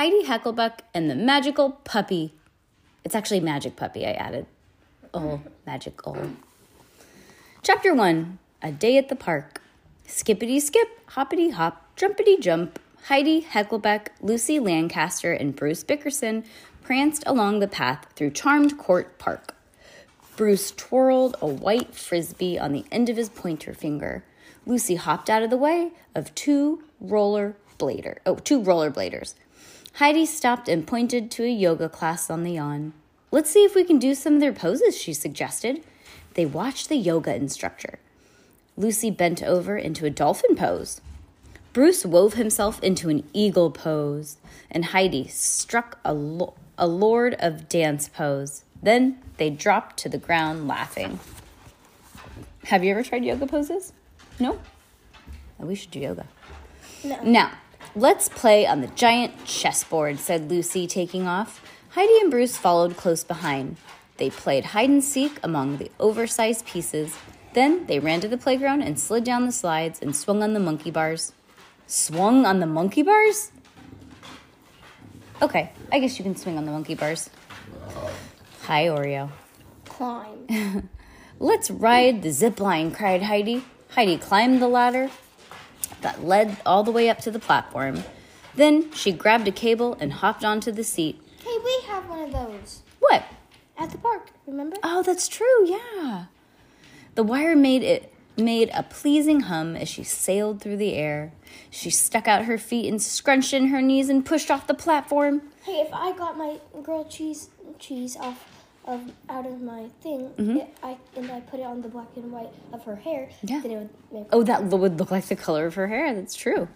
Heidi Heckelbeck and the Magical Puppy. It's actually Magic Puppy, I added. Oh, magic oh. Chapter 1 A Day at the Park. Skippity skip, hoppity hop, jumpity jump. Heidi Heckelbeck, Lucy Lancaster, and Bruce Bickerson pranced along the path through Charmed Court Park. Bruce twirled a white frisbee on the end of his pointer finger. Lucy hopped out of the way of two roller blader, oh, two rollerbladers. Heidi stopped and pointed to a yoga class on the lawn. Let's see if we can do some of their poses, she suggested. They watched the yoga instructor. Lucy bent over into a dolphin pose. Bruce wove himself into an eagle pose, and Heidi struck a, lo- a Lord of Dance pose. Then they dropped to the ground laughing. Have you ever tried yoga poses? No? We should do yoga. No. Now, let's play on the giant chessboard, said Lucy, taking off. Heidi and Bruce followed close behind. They played hide and seek among the oversized pieces. Then they ran to the playground and slid down the slides and swung on the monkey bars. Swung on the monkey bars? Okay, I guess you can swing on the monkey bars. Hi, Oreo. Climb. Let's ride the zip line, cried Heidi. Heidi climbed the ladder that led all the way up to the platform. Then she grabbed a cable and hopped onto the seat. hey, we have one of those What? at the park, remember? Oh, that's true, yeah. The wire made it made a pleasing hum as she sailed through the air. She stuck out her feet and scrunched in her knees and pushed off the platform. Hey, if I got my grilled cheese cheese off of out of my thing, Mm-hmm. it, I and I put it on the black and white of her hair, Yeah. then it would make Oh, that would look like the color of her hair. That's true.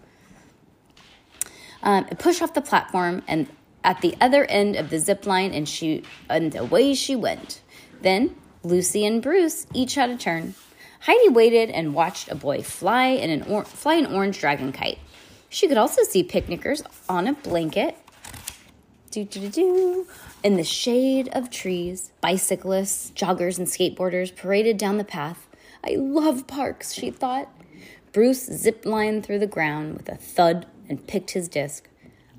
Um, it pushed off the platform and at the other end of the zip line, and she and away she went. Then Lucy and Bruce each had a turn. Heidi waited and watched a boy fly in an or- fly an orange dragon kite. She could also see picnickers on a blanket. Do do do do. In the shade of trees, bicyclists, joggers, and skateboarders paraded down the path. I love parks, she thought. Bruce zip-lined through the ground with a thud and picked his disc.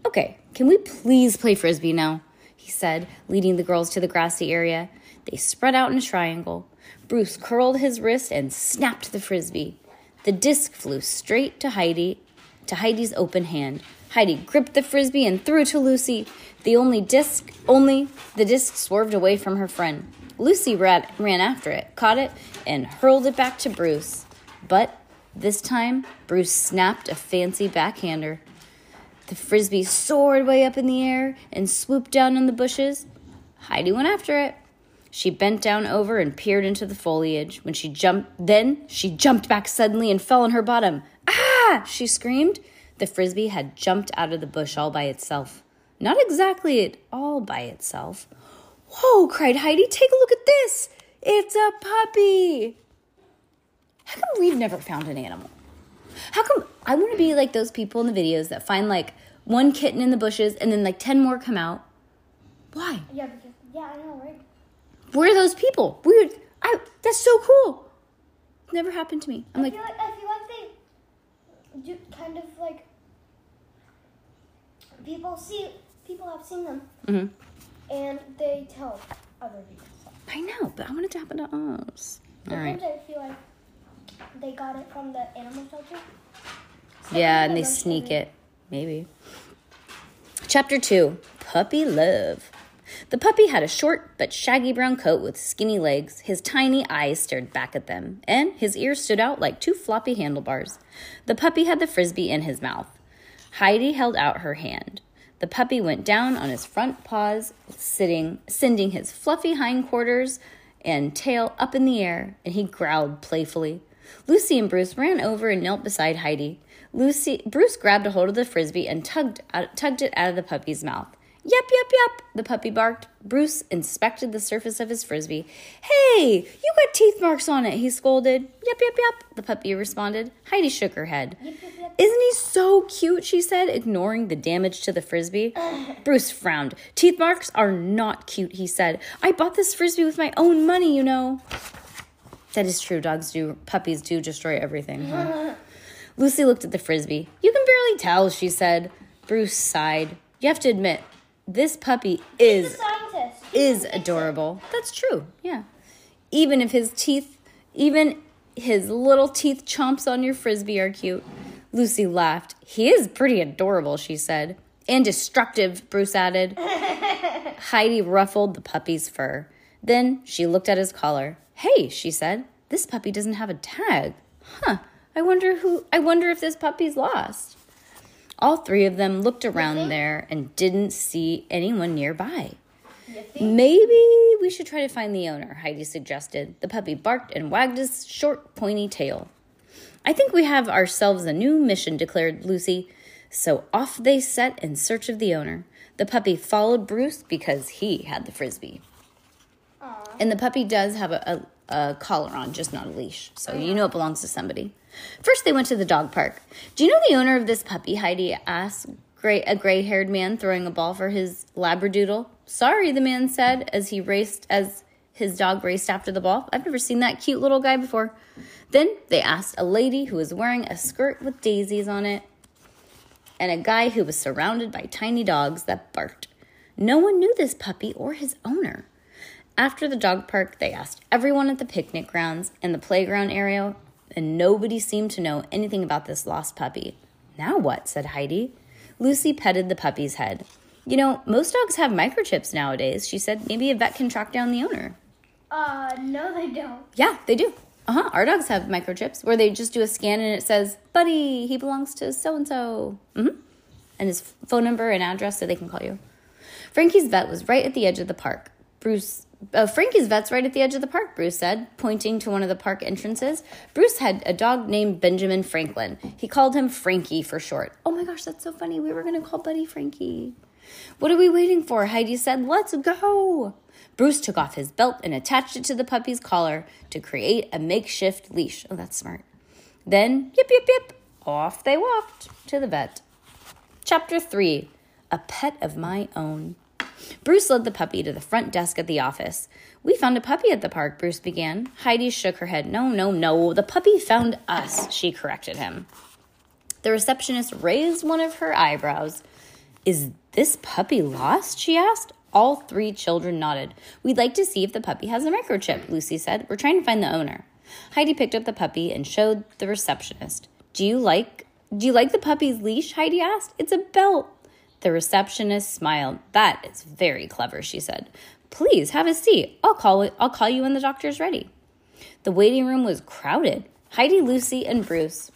Okay, can we please play frisbee now? He said, leading the girls to the grassy area. They spread out in a triangle. Bruce curled his wrist and snapped the frisbee. The disc flew straight to Heidi, to Heidi's open hand. Heidi gripped the frisbee and threw it to Lucy. The only disc, only the disc swerved away from her friend. Lucy ran, ran after it, caught it, and hurled it back to Bruce. But this time, Bruce snapped a fancy backhander. The frisbee soared way up in the air and swooped down on the bushes. Heidi went after it. She bent down over and peered into the foliage. When she jumped, then she jumped back suddenly and fell on her bottom. Ah! she screamed. The frisbee had jumped out of the bush all by itself. Not exactly it all by itself. Whoa, cried Heidi, take a look at this. It's a puppy. How come we've never found an animal? How come I want to be like those people in the videos that find like one kitten in the bushes and then like 10 more come out? Why? Yeah, because yeah, I know, right? Where are those people? Weird. I that's so cool. Never happened to me. I'm I like, feel like I feel like they do kind of like people see people have seen them mhm. and they tell other people. I know, but I want it to happen to us. All right. I feel like they got it from the animal shelter. Yeah, and they sneak it. Maybe. Chapter 2 Puppy Love. The puppy had a short but shaggy brown coat with skinny legs. His tiny eyes stared back at them, and his ears stood out like two floppy handlebars. The puppy had the frisbee in his mouth. Heidi held out her hand. The puppy went down on his front paws, sitting, sending his fluffy hindquarters and tail up in the air, and he growled playfully. Lucy and Bruce ran over and knelt beside Heidi. Lucy, Bruce grabbed a hold of the frisbee and tugged, tugged it out of the puppy's mouth. Yep, yep, yep, the puppy barked. Bruce inspected the surface of his frisbee. Hey, you got teeth marks on it, he scolded. Yep, yep, yep, the puppy responded. Heidi shook her head. Yep, yep, yep. Isn't he so cute, she said, ignoring the damage to the frisbee. Bruce frowned. Teeth marks are not cute, he said. I bought this frisbee with my own money, you know. That is true. Dogs do, puppies do destroy everything. Huh? Lucy looked at the frisbee. You can barely tell, she said. Bruce sighed. You have to admit, this puppy is is adorable. That's true. Yeah. Even if his teeth, even his little teeth chomps on your frisbee are cute. Lucy laughed. He is pretty adorable, she said. And destructive, Bruce added. Heidi ruffled the puppy's fur. Then she looked at his collar. Hey, she said, this puppy doesn't have a tag. Huh. I wonder who I wonder if this puppy's lost. All three of them looked around there and didn't see anyone nearby. Maybe we should try to find the owner, Heidi suggested. The puppy barked and wagged his short, pointy tail. I think we have ourselves a new mission, declared Lucy. So off they set in search of the owner. The puppy followed Bruce because he had the frisbee. Aww. And the puppy does have a, a, a collar on, just not a leash. So you know it belongs to somebody. First, they went to the dog park. Do you know the owner of this puppy? Heidi asked gray, a gray haired man throwing a ball for his labradoodle. Sorry, the man said as he raced as his dog raced after the ball. I've never seen that cute little guy before. Then they asked a lady who was wearing a skirt with daisies on it and a guy who was surrounded by tiny dogs that barked. No one knew this puppy or his owner. After the dog park, they asked everyone at the picnic grounds and the playground area and nobody seemed to know anything about this lost puppy. Now what? said Heidi. Lucy petted the puppy's head. You know, most dogs have microchips nowadays, she said. Maybe a vet can track down the owner. Uh, no, they don't. Yeah, they do. Uh huh. Our dogs have microchips where they just do a scan and it says, Buddy, he belongs to so and so. And his phone number and address so they can call you. Frankie's vet was right at the edge of the park. Bruce uh, Frankie's vet's right at the edge of the park, Bruce said, pointing to one of the park entrances. Bruce had a dog named Benjamin Franklin. He called him Frankie for short. Oh my gosh, that's so funny. We were going to call Buddy Frankie. What are we waiting for? Heidi said, Let's go. Bruce took off his belt and attached it to the puppy's collar to create a makeshift leash. Oh, that's smart. Then, yip, yip, yip, off they walked to the vet. Chapter 3 A Pet of My Own. Bruce led the puppy to the front desk at the office. We found a puppy at the park, Bruce began. Heidi shook her head. No, no, no. The puppy found us, she corrected him. The receptionist raised one of her eyebrows. Is this puppy lost? she asked. All three children nodded. We'd like to see if the puppy has a microchip, Lucy said. We're trying to find the owner. Heidi picked up the puppy and showed the receptionist. Do you like do you like the puppy's leash? Heidi asked. It's a belt. The receptionist smiled. That is very clever, she said. Please have a seat. I'll call I'll call you when the doctor's ready. The waiting room was crowded. Heidi, Lucy, and Bruce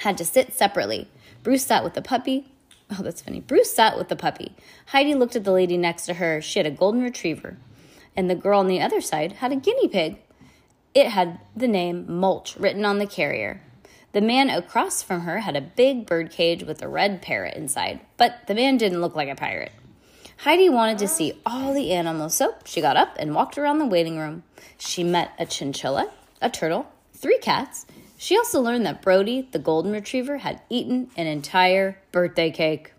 had to sit separately. Bruce sat with the puppy. Oh, that's funny. Bruce sat with the puppy. Heidi looked at the lady next to her. She had a golden retriever. And the girl on the other side had a guinea pig. It had the name Mulch written on the carrier. The man across from her had a big bird cage with a red parrot inside, but the man didn't look like a pirate. Heidi wanted to see all the animals, so she got up and walked around the waiting room. She met a chinchilla, a turtle, three cats. She also learned that Brody, the golden retriever, had eaten an entire birthday cake.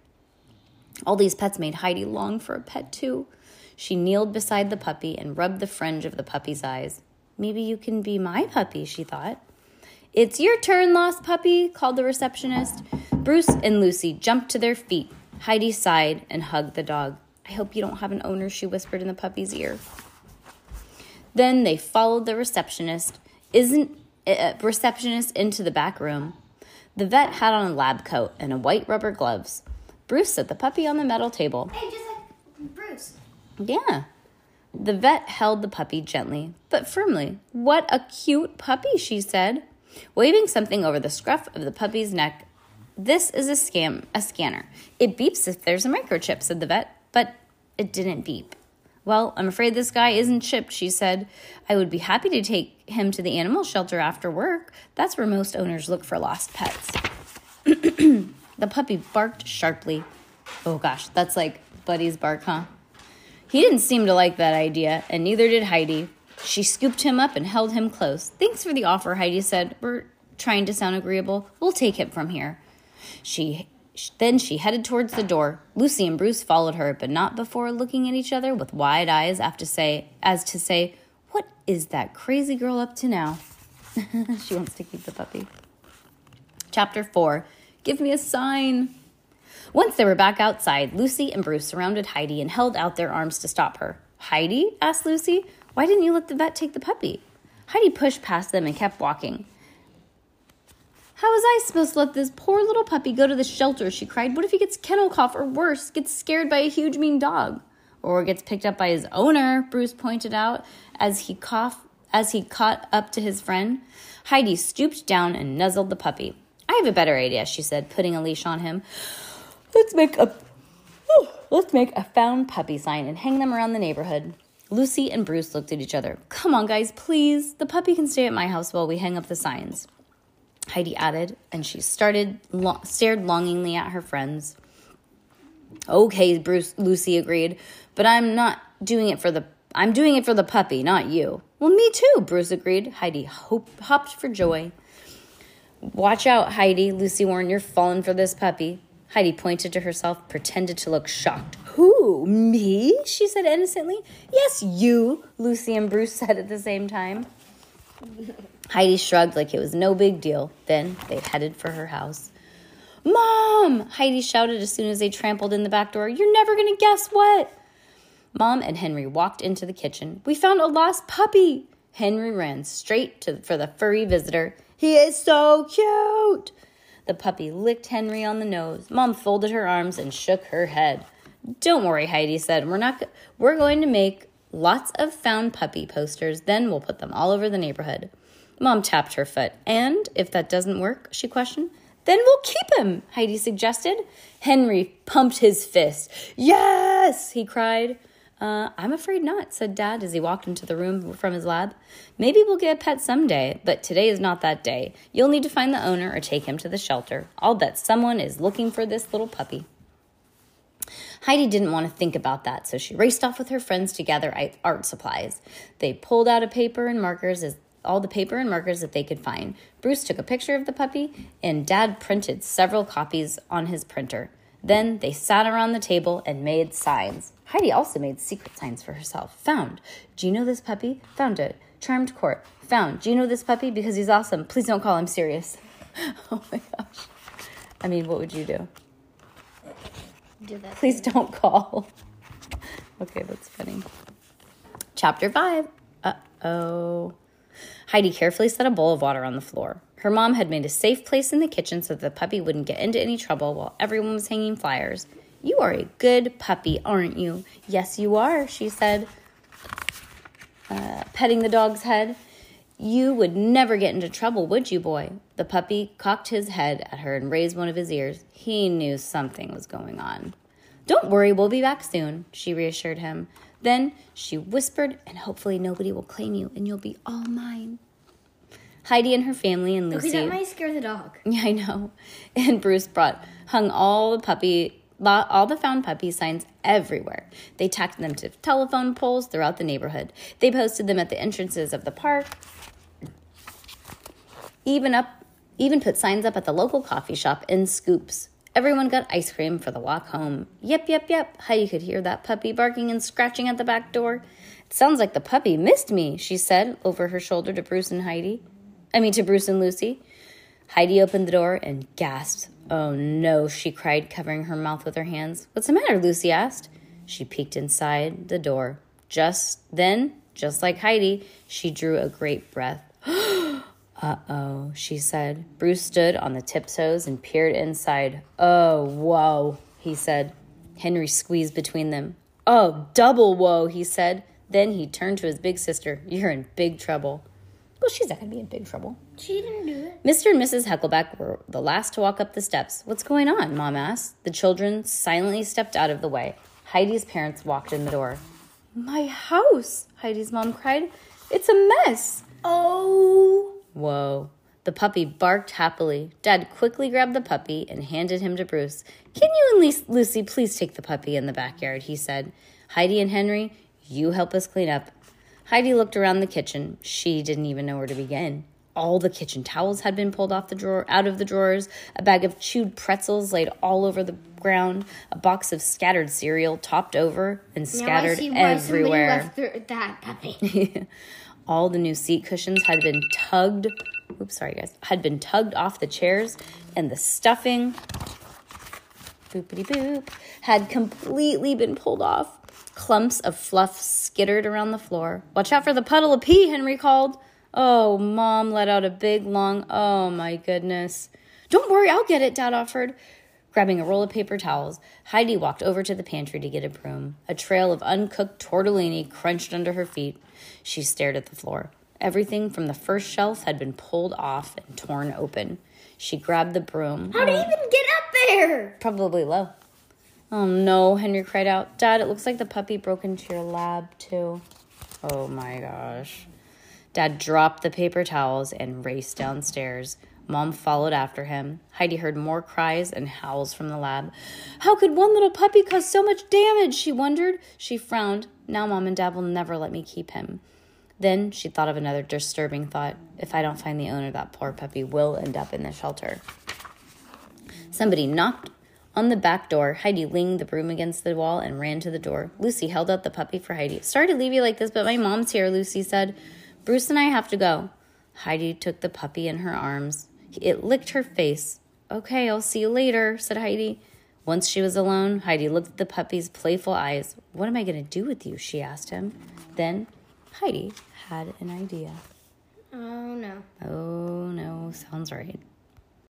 All these pets made Heidi long for a pet, too. She kneeled beside the puppy and rubbed the fringe of the puppy's eyes. Maybe you can be my puppy, she thought. It's your turn, lost puppy, called the receptionist. Bruce and Lucy jumped to their feet. Heidi sighed and hugged the dog. I hope you don't have an owner, she whispered in the puppy's ear. Then they followed the receptionist, isn't uh, receptionist into the back room. The vet had on a lab coat and a white rubber gloves. Bruce set the puppy on the metal table. Hey, just like Bruce. Yeah. The vet held the puppy gently but firmly. What a cute puppy, she said waving something over the scruff of the puppy's neck. This is a scam a scanner. It beeps if there's a microchip, said the vet, but it didn't beep. Well, I'm afraid this guy isn't chipped, she said. I would be happy to take him to the animal shelter after work. That's where most owners look for lost pets. the puppy barked sharply. Oh gosh, that's like Buddy's bark, huh? He didn't seem to like that idea, and neither did Heidi. She scooped him up and held him close. Thanks for the offer, Heidi said. We're trying to sound agreeable. We'll take him from here. She then she headed towards the door. Lucy and Bruce followed her, but not before looking at each other with wide eyes after say as to say, "What is that crazy girl up to now?" she wants to keep the puppy. Chapter 4. Give me a sign. Once they were back outside, Lucy and Bruce surrounded Heidi and held out their arms to stop her. Heidi? asked Lucy. Why didn't you let the vet take the puppy? Heidi pushed past them and kept walking. How was I supposed to let this poor little puppy go to the shelter? She cried. What if he gets kennel cough or worse, gets scared by a huge mean dog? Or gets picked up by his owner, Bruce pointed out as he coughed as he caught up to his friend. Heidi stooped down and nuzzled the puppy. I have a better idea, she said, putting a leash on him. Let's make a let's make a found puppy sign and hang them around the neighborhood. Lucy and Bruce looked at each other. Come on, guys, please. The puppy can stay at my house while we hang up the signs. Heidi added, and she started lo- stared longingly at her friends. Okay, Bruce Lucy agreed, but I'm not doing it for the I'm doing it for the puppy, not you. Well, me too, Bruce agreed. Heidi hopped for joy. Watch out, Heidi, Lucy warned. You're falling for this puppy. Heidi pointed to herself, pretended to look shocked. Who? Me? she said innocently. Yes, you, Lucy and Bruce said at the same time. Heidi shrugged like it was no big deal. Then they headed for her house. Mom! Heidi shouted as soon as they trampled in the back door. You're never going to guess what? Mom and Henry walked into the kitchen. We found a lost puppy. Henry ran straight to, for the furry visitor. He is so cute. The puppy licked Henry on the nose. Mom folded her arms and shook her head. Don't worry, Heidi said. We're not we're going to make lots of found puppy posters, then we'll put them all over the neighborhood. Mom tapped her foot. And if that doesn't work, she questioned, then we'll keep him, Heidi suggested. Henry pumped his fist. Yes, he cried. Uh, I'm afraid not, said Dad as he walked into the room from his lab. Maybe we'll get a pet someday, but today is not that day. You'll need to find the owner or take him to the shelter. I'll bet someone is looking for this little puppy. Heidi didn't want to think about that, so she raced off with her friends to gather art supplies. They pulled out a paper and markers as all the paper and markers that they could find. Bruce took a picture of the puppy, and Dad printed several copies on his printer. Then they sat around the table and made signs. Heidi also made secret signs for herself. Found. Do you know this puppy? Found it. Charmed court. Found. Do you know this puppy? Because he's awesome. Please don't call him serious. oh my gosh. I mean, what would you do? That. Please don't call. okay, that's funny. Chapter 5. Uh oh. Heidi carefully set a bowl of water on the floor. Her mom had made a safe place in the kitchen so that the puppy wouldn't get into any trouble while everyone was hanging flyers. You are a good puppy, aren't you? Yes, you are, she said, uh, petting the dog's head. You would never get into trouble, would you, boy? The puppy cocked his head at her and raised one of his ears. He knew something was going on. Don't worry, we'll be back soon, she reassured him. Then she whispered, and hopefully nobody will claim you and you'll be all mine. Heidi and her family and Lucy. Okay, that might scare the dog. Yeah, I know. And Bruce brought hung all the puppy all the found puppy signs everywhere. They tacked them to telephone poles throughout the neighborhood. They posted them at the entrances of the park. Even up even put signs up at the local coffee shop in scoops. Everyone got ice cream for the walk home. Yep, yep, yep. Heidi could hear that puppy barking and scratching at the back door. It sounds like the puppy missed me, she said over her shoulder to Bruce and Heidi. I mean, to Bruce and Lucy. Heidi opened the door and gasped. Oh no, she cried, covering her mouth with her hands. What's the matter? Lucy asked. She peeked inside the door. Just then, just like Heidi, she drew a great breath. Uh oh, she said. Bruce stood on the tiptoes and peered inside. Oh, whoa, he said. Henry squeezed between them. Oh, double whoa, he said. Then he turned to his big sister. You're in big trouble. Well, she's not going to be in big trouble. She didn't do it. Mr. and Mrs. Heckelbeck were the last to walk up the steps. What's going on? Mom asked. The children silently stepped out of the way. Heidi's parents walked in the door. My house, Heidi's mom cried. It's a mess. Oh. Whoa. The puppy barked happily. Dad quickly grabbed the puppy and handed him to Bruce. Can you and Lucy please take the puppy in the backyard? He said. Heidi and Henry, you help us clean up. Heidi looked around the kitchen. She didn't even know where to begin. All the kitchen towels had been pulled off the drawer out of the drawers, a bag of chewed pretzels laid all over the ground, a box of scattered cereal topped over and scattered everywhere. all the new seat cushions had been tugged oops sorry guys had been tugged off the chairs and the stuffing boopity boop had completely been pulled off. Clumps of fluff skittered around the floor. Watch out for the puddle of pee henry called Oh, mom let out a big, long, oh my goodness. Don't worry, I'll get it, dad offered. Grabbing a roll of paper towels, Heidi walked over to the pantry to get a broom. A trail of uncooked tortellini crunched under her feet. She stared at the floor. Everything from the first shelf had been pulled off and torn open. She grabbed the broom. How do oh. you even get up there? Probably low. Oh no, Henry cried out. Dad, it looks like the puppy broke into your lab, too. Oh my gosh. Dad dropped the paper towels and raced downstairs. Mom followed after him. Heidi heard more cries and howls from the lab. How could one little puppy cause so much damage? She wondered. She frowned. Now Mom and Dad will never let me keep him. Then she thought of another disturbing thought. If I don't find the owner, that poor puppy will end up in the shelter. Somebody knocked on the back door. Heidi leaned the broom against the wall and ran to the door. Lucy held out the puppy for Heidi. Sorry to leave you like this, but my mom's here, Lucy said. Bruce and I have to go. Heidi took the puppy in her arms. It licked her face. Okay, I'll see you later, said Heidi. Once she was alone, Heidi looked at the puppy's playful eyes. What am I going to do with you? she asked him. Then Heidi had an idea. Oh no. Oh no, sounds right.